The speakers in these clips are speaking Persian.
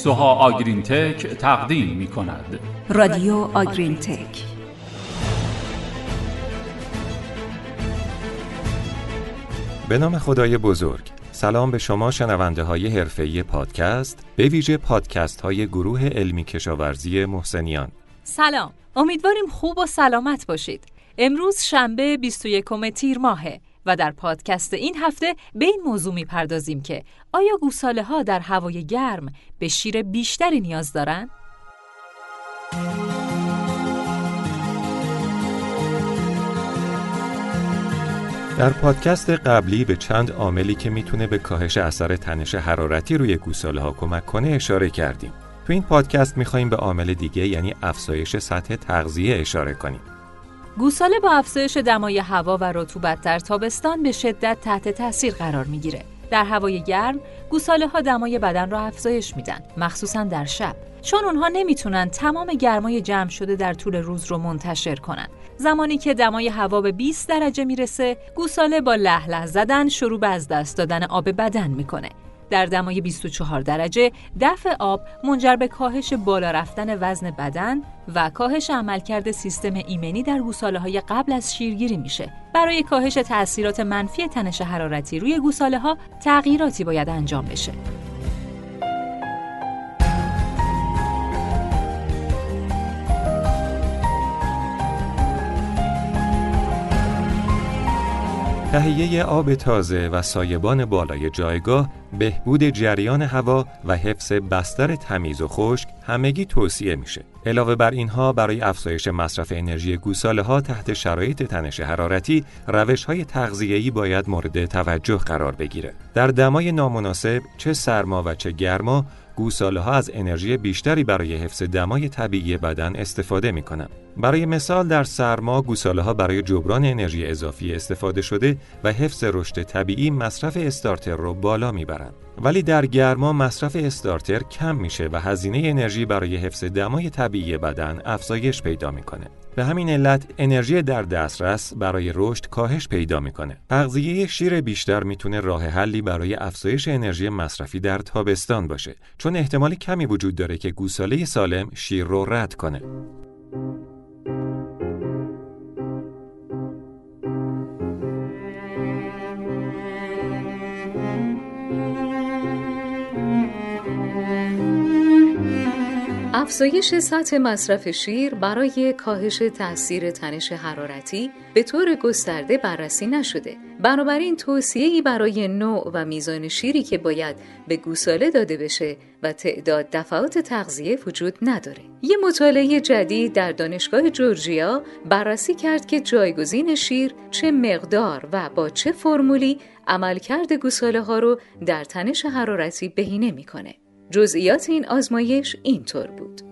سوها آگرین تک تقدیم می کند رادیو آگرین تک به نام خدای بزرگ. سلام به شما شنونده های حرفه‌ای پادکست به ویژه پادکست های گروه علمی کشاورزی محسنیان. سلام. امیدواریم خوب و سلامت باشید. امروز شنبه 21 تیر ماهه. و در پادکست این هفته به این موضوع می‌پردازیم که آیا گوساله ها در هوای گرم به شیر بیشتری نیاز دارند؟ در پادکست قبلی به چند عاملی که می‌تونه به کاهش اثر تنش حرارتی روی گوساله ها کمک کنه اشاره کردیم. تو این پادکست میخواییم به عامل دیگه یعنی افزایش سطح تغذیه اشاره کنیم. گوساله با افزایش دمای هوا و رطوبت در تابستان به شدت تحت تاثیر قرار می‌گیره. در هوای گرم گوساله ها دمای بدن را افزایش میدن مخصوصا در شب. چون اونها نمی‌تونن تمام گرمای جمع شده در طول روز رو منتشر کنن. زمانی که دمای هوا به 20 درجه می‌رسه گوساله با لح زدن شروع به از دست دادن آب بدن می‌کنه. در دمای 24 درجه دفع آب منجر به کاهش بالا رفتن وزن بدن و کاهش عملکرد سیستم ایمنی در گوساله های قبل از شیرگیری میشه. برای کاهش تاثیرات منفی تنش حرارتی روی گوساله ها تغییراتی باید انجام بشه. تهیه آب تازه و سایبان بالای جایگاه، بهبود جریان هوا و حفظ بستر تمیز و خشک همگی توصیه میشه. علاوه بر اینها برای افزایش مصرف انرژی گوساله ها تحت شرایط تنش حرارتی روش های تغذیه‌ای باید مورد توجه قرار بگیره. در دمای نامناسب چه سرما و چه گرما گوساله ها از انرژی بیشتری برای حفظ دمای طبیعی بدن استفاده می کنند. برای مثال در سرما گوساله ها برای جبران انرژی اضافی استفاده شده و حفظ رشد طبیعی مصرف استارتر رو بالا می‌برند. ولی در گرما مصرف استارتر کم میشه و هزینه انرژی برای حفظ دمای طبیعی بدن افزایش پیدا می‌کنه. به همین علت انرژی در دسترس برای رشد کاهش پیدا می‌کنه. تغذیه شیر بیشتر می‌تونه راه حلی برای افزایش انرژی مصرفی در تابستان باشه چون احتمال کمی وجود داره که گوساله سالم شیر رو رد کنه. افزایش سطح مصرف شیر برای کاهش تاثیر تنش حرارتی به طور گسترده بررسی نشده. بنابراین توصیه‌ای برای نوع و میزان شیری که باید به گوساله داده بشه و تعداد دفعات تغذیه وجود نداره. یه مطالعه جدید در دانشگاه جورجیا بررسی کرد که جایگزین شیر چه مقدار و با چه فرمولی عملکرد گوساله ها رو در تنش حرارتی بهینه می‌کنه. جزئیات این آزمایش اینطور بود.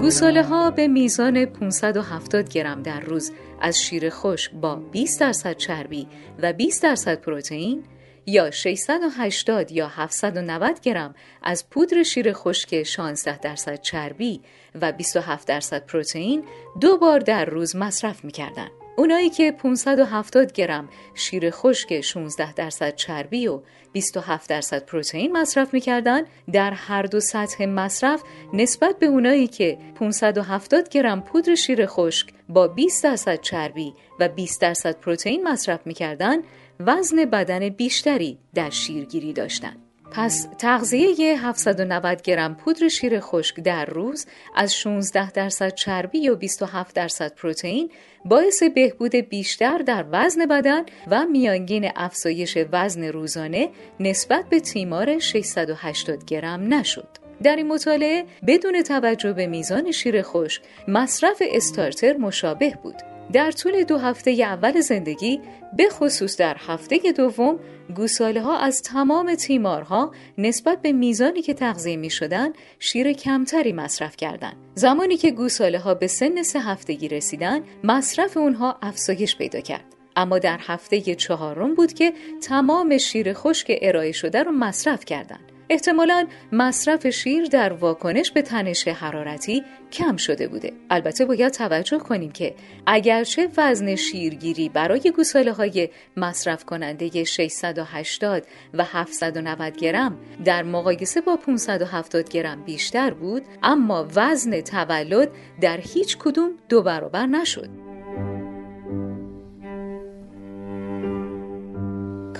گوساله ها به میزان 570 گرم در روز از شیر خشک با 20 درصد چربی و 20 درصد پروتئین یا 680 یا 790 گرم از پودر شیر خشک 16 درصد چربی و 27 درصد پروتئین دو بار در روز مصرف می کردن. اونایی که 570 گرم شیر خشک 16 درصد چربی و 27 درصد پروتئین مصرف می‌کردن در هر دو سطح مصرف نسبت به اونایی که 570 گرم پودر شیر خشک با 20 درصد چربی و 20 درصد پروتئین مصرف می‌کردن وزن بدن بیشتری در شیرگیری داشتند. پس تغذیه 790 گرم پودر شیر خشک در روز از 16 درصد چربی و 27 درصد پروتئین باعث بهبود بیشتر در وزن بدن و میانگین افزایش وزن روزانه نسبت به تیمار 680 گرم نشد. در این مطالعه بدون توجه به میزان شیر خشک مصرف استارتر مشابه بود. در طول دو هفته اول زندگی به خصوص در هفته دوم گوساله ها از تمام تیمارها نسبت به میزانی که تغذیه می شدن شیر کمتری مصرف کردند. زمانی که گوساله ها به سن سه هفتگی رسیدن مصرف اونها افزایش پیدا کرد. اما در هفته چهارم بود که تمام شیر خشک ارائه شده رو مصرف کردند. احتمالا مصرف شیر در واکنش به تنش حرارتی کم شده بوده. البته باید توجه کنیم که اگرچه وزن شیرگیری برای گوساله های مصرف کننده 680 و 790 گرم در مقایسه با 570 گرم بیشتر بود اما وزن تولد در هیچ کدوم دو برابر نشد.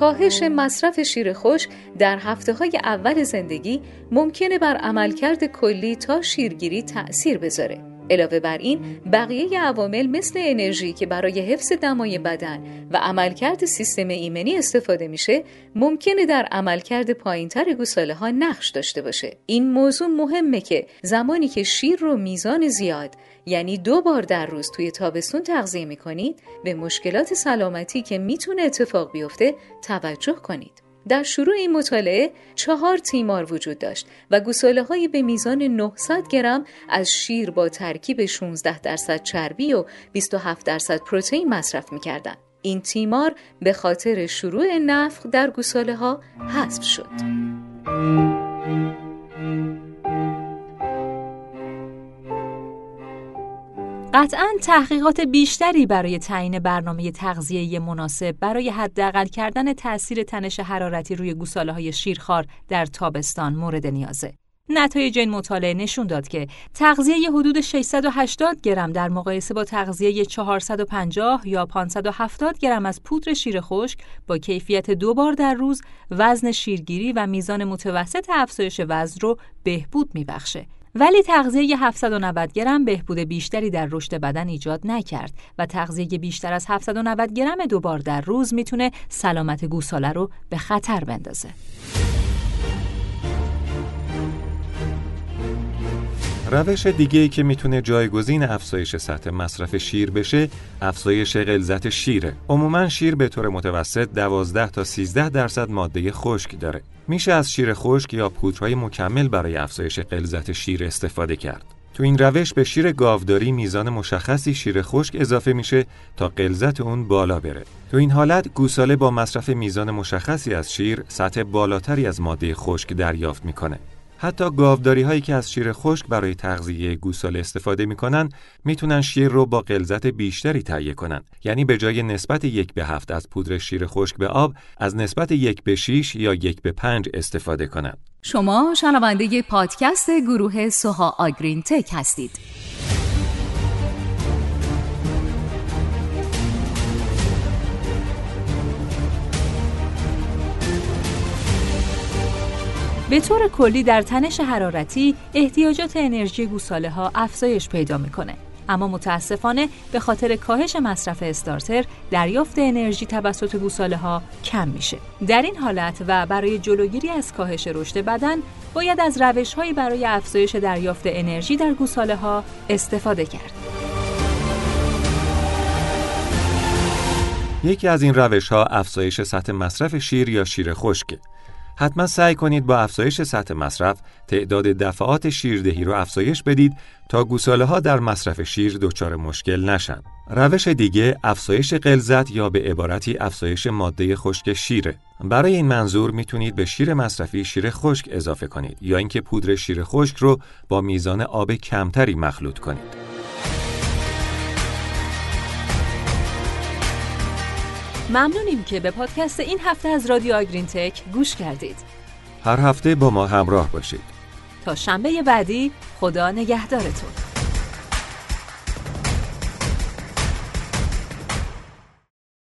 کاهش مصرف شیر خوش در هفته های اول زندگی ممکنه بر عملکرد کلی تا شیرگیری تأثیر بذاره. علاوه بر این بقیه عوامل مثل انرژی که برای حفظ دمای بدن و عملکرد سیستم ایمنی استفاده میشه ممکنه در عملکرد پایینتر گوساله ها نقش داشته باشه. این موضوع مهمه که زمانی که شیر رو میزان زیاد یعنی دو بار در روز توی تابستون تغذیه می‌کنید به مشکلات سلامتی که می‌تونه اتفاق بیفته توجه کنید. در شروع این مطالعه چهار تیمار وجود داشت و گساله های به میزان 900 گرم از شیر با ترکیب 16 درصد چربی و 27 درصد پروتئین مصرف می‌کردند. این تیمار به خاطر شروع نفخ در گساله ها حذف شد. قطعا تحقیقات بیشتری برای تعیین برنامه تغذیه مناسب برای حداقل کردن تاثیر تنش حرارتی روی گوساله های شیرخوار در تابستان مورد نیازه. نتایج این مطالعه نشون داد که تغذیه حدود 680 گرم در مقایسه با تغذیه 450 یا 570 گرم از پودر شیر خشک با کیفیت دو بار در روز وزن شیرگیری و میزان متوسط افزایش وزن رو بهبود میبخشه. ولی تغذیه 790 گرم بهبود بیشتری در رشد بدن ایجاد نکرد و تغذیه بیشتر از 790 گرم دوبار در روز می‌تونه سلامت گوساله رو به خطر بندازه. روش دیگه که می‌تونه جایگزین افزایش سطح مصرف شیر بشه افزایش غلظت شیره عموما شیر به طور متوسط 12 تا 13 درصد ماده خشک داره میشه از شیر خشک یا پودرهای مکمل برای افزایش غلظت شیر استفاده کرد تو این روش به شیر گاوداری میزان مشخصی شیر خشک اضافه میشه تا غلظت اون بالا بره. تو این حالت گوساله با مصرف میزان مشخصی از شیر سطح بالاتری از ماده خشک دریافت می‌کنه. حتی گاوداری هایی که از شیر خشک برای تغذیه گوساله استفاده می‌کنن می‌تونن شیر رو با غلظت بیشتری تهیه کنن. یعنی به جای نسبت یک به هفت از پودر شیر خشک به آب از نسبت یک به 6 یا یک به پنج استفاده کنند شما شنونده پادکست گروه سوها آگرین تک هستید. به طور کلی در تنش حرارتی احتیاجات انرژی گوساله ها افزایش پیدا می‌کنه. اما متاسفانه به خاطر کاهش مصرف استارتر دریافت انرژی توسط گوساله ها کم میشه. در این حالت و برای جلوگیری از کاهش رشد بدن باید از روش هایی برای افزایش دریافت انرژی در گوساله ها استفاده کرد. یکی از این روش ها افزایش سطح مصرف شیر یا شیر خشکه حتما سعی کنید با افزایش سطح مصرف تعداد دفعات شیردهی رو افزایش بدید تا گوساله ها در مصرف شیر دچار مشکل نشن. روش دیگه افزایش غلظت یا به عبارتی افزایش ماده خشک شیره. برای این منظور می‌تونید به شیر مصرفی شیر خشک اضافه کنید یا اینکه پودر شیر خشک رو با میزان آب کمتری مخلوط کنید. ممنونیم که به پادکست این هفته از رادیو آگرین تک گوش کردید. هر هفته با ما همراه باشید. تا شنبه بعدی خدا نگهدارتون.